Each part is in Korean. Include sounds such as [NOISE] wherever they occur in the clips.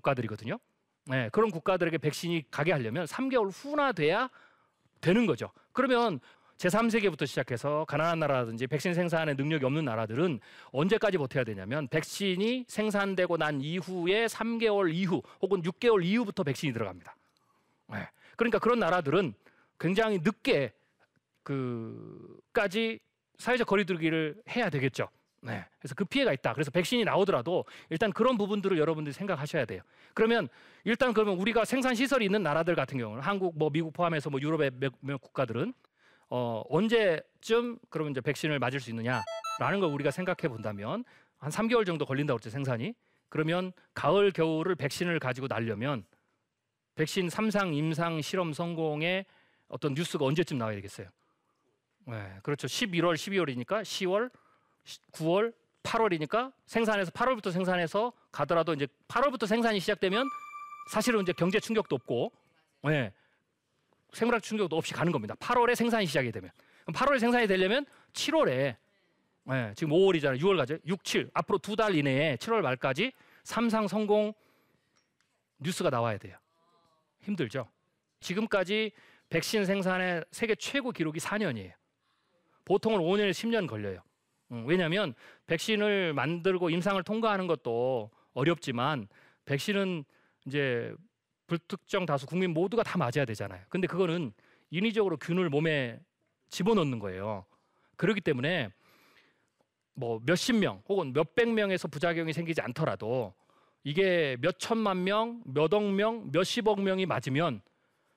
국가들이거든요. 네, 그런 국가들에게 백신이 가게 하려면 3개월 후나 돼야 되는 거죠. 그러면 제3세계부터 시작해서 가난한 나라라든지 백신 생산에 능력이 없는 나라들은 언제까지 버텨야 되냐면 백신이 생산되고 난 이후에 3개월 이후 혹은 6개월 이후부터 백신이 들어갑니다. 네. 그러니까 그런 나라들은 굉장히 늦게 그까지 사회적 거리두기를 해야 되겠죠. 네. 그래서 그 피해가 있다. 그래서 백신이 나오더라도 일단 그런 부분들을 여러분들이 생각하셔야 돼요. 그러면 일단 그러면 우리가 생산 시설이 있는 나라들 같은 경우는 한국, 뭐 미국 포함해서 뭐 유럽의 몇, 몇 국가들은 어, 언제쯤 그러면 이제 백신을 맞을 수 있느냐라는 걸 우리가 생각해 본다면 한 3개월 정도 걸린다고 그랬죠 생산이. 그러면 가을 겨울을 백신을 가지고 날려면 백신 삼상 임상 실험 성공의 어떤 뉴스가 언제쯤 나와야 되겠어요? 네, 그렇죠. 11월, 12월이니까 10월, 9월, 8월이니까 생산해서 8월부터 생산해서 가더라도 이제 8월부터 생산이 시작되면 사실은 이제 경제 충격도 없고, 네, 생물학 충격도 없이 가는 겁니다. 8월에 생산이 시작이 되면. 8월에 생산이 되려면 7월에 네, 지금 5월이잖아요. 6월까지 6, 7 앞으로 두 달 이내에 7월 말까지 삼상 성공 뉴스가 나와야 돼요. 힘들죠. 지금까지 백신 생산의 세계 최고 기록이 4년이에요. 보통은 5년, 10년 걸려요. 음, 왜냐하면 백신을 만들고 임상을 통과하는 것도 어렵지만 백신은 이제 불특정 다수 국민 모두가 다 맞아야 되잖아요. 근데 그거는 인위적으로 균을 몸에 집어넣는 거예요. 그렇기 때문에 뭐 몇십 명 혹은 몇백 명에서 부작용이 생기지 않더라도 이게 몇 천만 명, 몇 억 명, 몇십억 명이 맞으면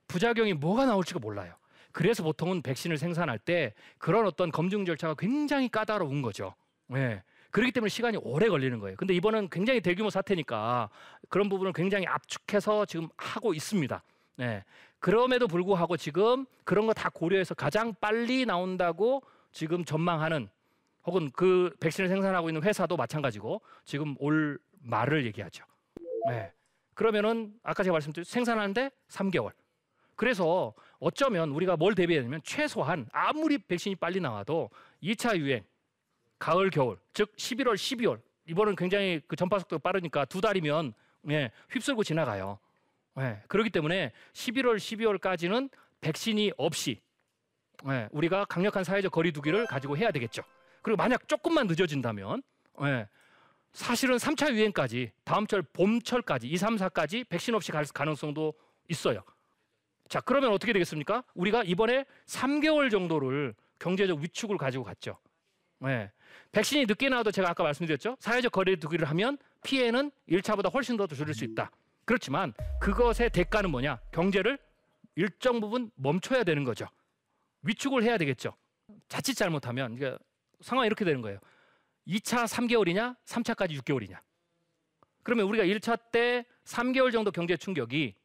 부작용이 뭐가 나올지가 몰라요. 그래서 보통은 백신을 생산할 때 그런 어떤 검증 절차가 굉장히 까다로운 거죠. 네. 그렇기 때문에 시간이 오래 걸리는 거예요. 근데 이번은 굉장히 대규모 사태니까 그런 부분을 굉장히 압축해서 지금 하고 있습니다. 네. 그럼에도 불구하고 지금 그런 거 다 고려해서 가장 빨리 나온다고 지금 전망하는 혹은 그 백신을 생산하고 있는 회사도 마찬가지고 지금 올 말을 얘기하죠. 네. 그러면은 아까 제가 말씀드린 생산하는데 3개월. 그래서 어쩌면 우리가 뭘 대비하냐면 최소한 아무리 백신이 빨리 나와도 2차 유행 가을 겨울 즉 11월 12월 이번은 굉장히 그 전파 속도가 빠르니까 두 달이면 예, 휩쓸고 지나가요. 예, 그렇기 때문에 11월 12월까지는 백신이 없이 예, 우리가 강력한 사회적 거리두기를 가지고 해야 되겠죠. 그리고 만약 조금만 늦어진다면 예, 사실은 3차 유행까지 다음 철 봄철까지 2, 3, 4까지 백신 없이 갈 가능성도 있어요. 자, 그러면 어떻게 되겠습니까? 우리가 이번에 3개월 정도를 경제적 위축을 가지고 갔죠. 네. 백신이 늦게 나와도 제가 아까 말씀드렸죠. 사회적 거리 두기를 하면 피해는 1차보다 훨씬 더 줄일 수 있다. 그렇지만 그것의 대가는 뭐냐? 경제를 일정 부분 멈춰야 되는 거죠. 위축을 해야 되겠죠. 자칫 잘못하면 그러니까 상황이 이렇게 되는 거예요. 2차 3개월이냐, 3차까지 6개월이냐. 그러면 우리가 1차 때 3개월 정도 경제 충격이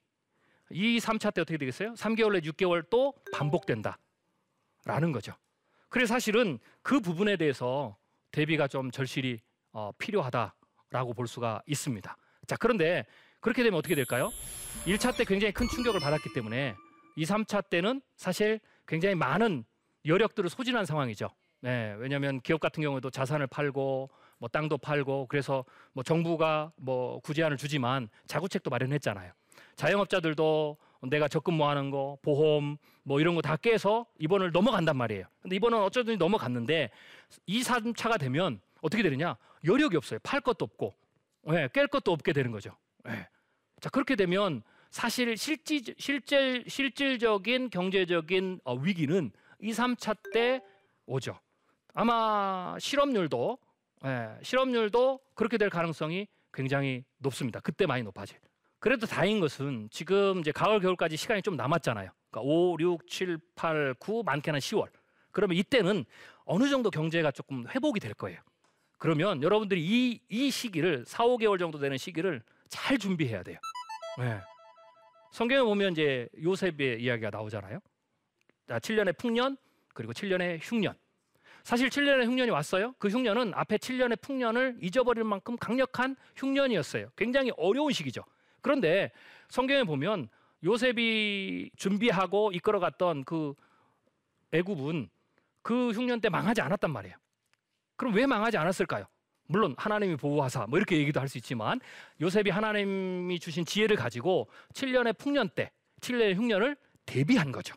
2, 3차 때 어떻게 되겠어요? 3개월 내 6개월 또 반복된다. 라는 거죠. 그래서 사실은 그 부분에 대해서 대비가 좀 절실히 어, 필요하다라고 볼 수가 있습니다. 자, 그런데 그렇게 되면 어떻게 될까요? 1차 때 굉장히 큰 충격을 받았기 때문에 2, 3차 때는 사실 굉장히 많은 여력들을 소진한 상황이죠. 네, 왜냐하면 기업 같은 경우도 자산을 팔고 뭐 땅도 팔고 그래서 뭐 정부가 뭐 구제안을 주지만 자구책도 마련했잖아요. 자영업자들도 내가 적금 모아는 거, 보험 뭐 이런 거 다 깨서 입원을 넘어간단 말이에요. 근데 이번은 어쩌든지 넘어갔는데 2, 3차가 되면 어떻게 되느냐? 여력이 없어요. 팔 것도 없고, 네, 깰 것도 없게 되는 거죠. 네. 자 그렇게 되면 사실 실질 실질 실질적인 경제적인 어, 위기는 2, 3차 때 오죠. 아마 실업률도 예, 실업률도 그렇게 될 가능성이 굉장히 높습니다. 그때 많이 높아질. 그래도 다행인 것은 지금 이제 가을 겨울까지 시간이 좀 남았잖아요. 그러니까 5, 6, 7, 8, 9 많게는 10월. 그러면 이때는 어느 정도 경제가 조금 회복이 될 거예요. 그러면 여러분들이 이, 이 시기를 4, 5개월 정도 되는 시기를 잘 준비해야 돼요. 네. 성경에 보면 이제 요셉의 이야기가 나오잖아요. 자, 7년의 풍년 그리고 7년의 흉년. 사실 7년의 흉년이 왔어요. 그 흉년은 앞에 7년의 풍년을 잊어버릴 만큼 강력한 흉년이었어요. 굉장히 어려운 시기죠. 그런데 성경에 보면 요셉이 준비하고 이끌어갔던 그 애굽은 그 흉년 때 망하지 않았단 말이에요. 그럼 왜 망하지 않았을까요? 물론 하나님이 보호하사 뭐 이렇게 얘기도 할 수 있지만 요셉이 하나님이 주신 지혜를 가지고 7년의 풍년 때 7년의 흉년을 대비한 거죠.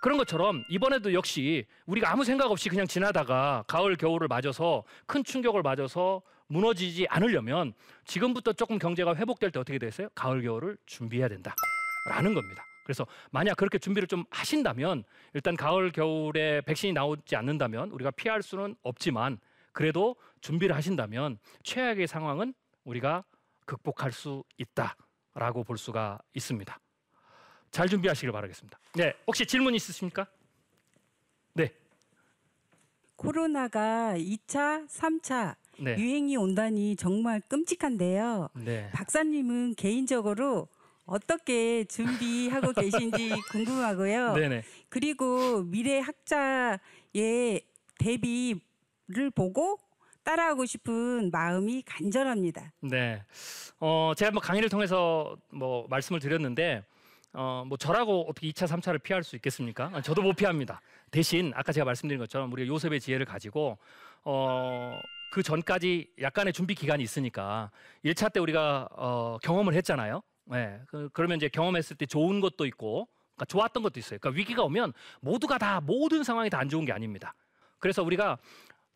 그런 것처럼 이번에도 역시 우리가 아무 생각 없이 그냥 지나다가 가을 겨울을 맞아서 큰 충격을 맞아서 무너지지 않으려면 지금부터 조금 경제가 회복될 때 어떻게 됐어요? 가을 겨울을 준비해야 된다라는 겁니다. 그래서 만약 그렇게 준비를 좀 하신다면 일단 가을 겨울에 백신이 나오지 않는다면 우리가 피할 수는 없지만 그래도 준비를 하신다면 최악의 상황은 우리가 극복할 수 있다라고 볼 수가 있습니다. 잘 준비하시길 바라겠습니다. 네, 혹시 질문 있으십니까? 네. 코로나가 2차, 3차 네. 유행이 온다니 정말 끔찍한데요. 네. 박사님은 개인적으로 어떻게 준비하고 [LAUGHS] 계신지 궁금하고요. 네네. 그리고 미래 학자의 대비를 보고 따라하고 싶은 마음이 간절합니다. 네. 어, 제가 뭐 강의를 통해서 뭐 말씀을 드렸는데 어, 뭐 저라고 어떻게 2차, 3차를 피할 수 있겠습니까? 아, 저도 못 피합니다. 대신 아까 제가 말씀드린 것처럼 우리가 요셉의 지혜를 가지고 어, 그 전까지 약간의 준비 기간이 있으니까 1차 때 우리가 어, 경험을 했잖아요. 네. 그, 그러면 이제 경험했을 때 좋은 것도 있고 그러니까 좋았던 것도 있어요. 그러니까 위기가 오면 모두가 다 모든 상황이 다 안 좋은 게 아닙니다. 그래서 우리가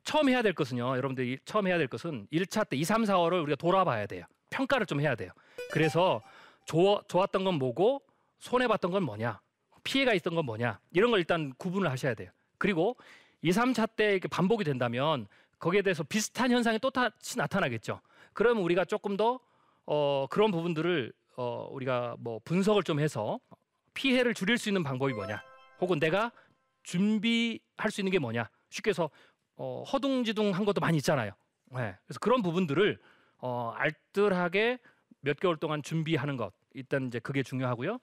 처음 해야 될 것은요. 여러분들이 처음 해야 될 것은 1차 때 2, 3, 4월을 우리가 돌아봐야 돼요. 평가를 좀 해야 돼요. 그래서 좋, 좋았던 건 뭐고 손해 봤던 건 뭐냐? 피해가 있던 건 뭐냐? 이런 걸 일단 구분을 하셔야 돼요. 그리고 2, 3차 때 이렇게 반복이 된다면 거기에 대해서 비슷한 현상이 또 다시 나타나겠죠. 그러면 우리가 조금 더 어, 그런 부분들을 어, 우리가 뭐 분석을 좀 해서 피해를 줄일 수 있는 방법이 뭐냐? 혹은 내가 준비할 수 있는 게 뭐냐? 쉽게 해서 어, 허둥지둥한 것도 많이 있잖아요. 네. 그래서 그런 부분들을 어, 알뜰하게 몇 개월 동안 준비하는 것 일단 이제 그게 중요하고요.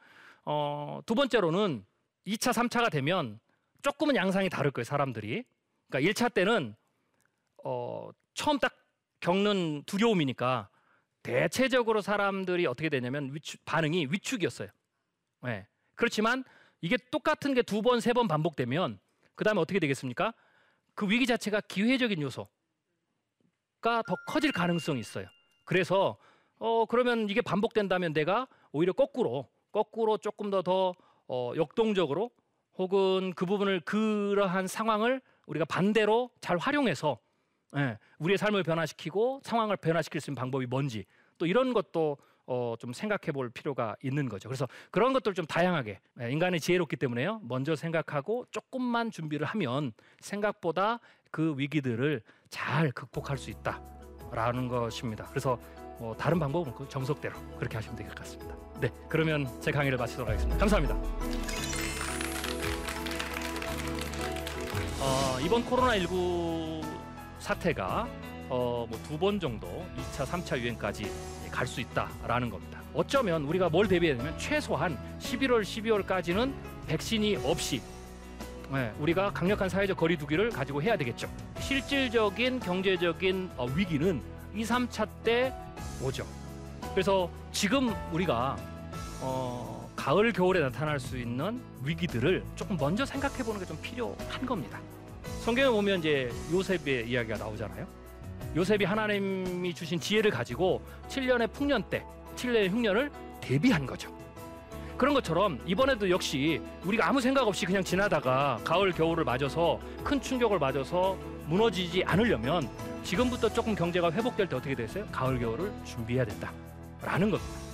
어, 두 번째로는 2차, 3차가 되면 조금은 양상이 다를 거예요, 사람들이. 그러니까 1차 때는 어, 처음 딱 겪는 두려움이니까 대체적으로 사람들이 어떻게 되냐면 위축, 반응이 위축이었어요. 네. 그렇지만 이게 똑같은 게 두 번, 세 번 반복되면 그 다음에 어떻게 되겠습니까? 그 위기 자체가 기회적인 요소가 더 커질 가능성이 있어요. 그래서 어 그러면 이게 반복된다면 내가 오히려 거꾸로 거꾸로 조금 더 더 어, 역동적으로 혹은 그 부분을 그러한 상황을 우리가 반대로 잘 활용해서 예, 우리의 삶을 변화시키고 상황을 변화시킬 수 있는 방법이 뭔지 또 이런 것도 어, 좀 생각해 볼 필요가 있는 거죠. 그래서 그런 것들 좀 다양하게 예, 인간이 지혜롭기 때문에요. 먼저 생각하고 조금만 준비를 하면 생각보다 그 위기들을 잘 극복할 수 있다라는 것입니다. 그래서 뭐 다른 방법은 그 정석대로 그렇게 하시면 될 것 같습니다. 네, 그러면 제 강의를 마치도록 하겠습니다. 감사합니다. 어, 이번 코로나 19 사태가 어, 뭐 두 번 정도 2차, 3차 유행까지 갈 수 있다라는 겁니다. 어쩌면 우리가 뭘 대비해야 면 최소한 11월, 12월까지는 백신이 없이 네, 우리가 강력한 사회적 거리두기를 가지고 해야 되겠죠. 실질적인 경제적인 어, 위기는 2, 3차 때 오죠. 그래서 지금 우리가 어, 가을 겨울에 나타날 수 있는 위기들을 조금 먼저 생각해 보는 게 좀 필요한 겁니다. 성경에 보면 이제 요셉의 이야기가 나오잖아요. 요셉이 하나님이 주신 지혜를 가지고 7년의 풍년 때, 7년의 흉년을 대비한 거죠. 그런 것처럼 이번에도 역시 우리가 아무 생각 없이 그냥 지나다가 가을 겨울을 맞아서 큰 충격을 맞아서 무너지지 않으려면 지금부터 조금 경제가 회복될 때 어떻게 됐어요? 가을 겨울을 준비해야 된다라는 겁니다.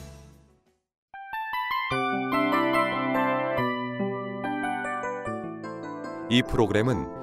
이 프로그램은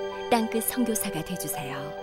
땅끝 성교사가 되주세요.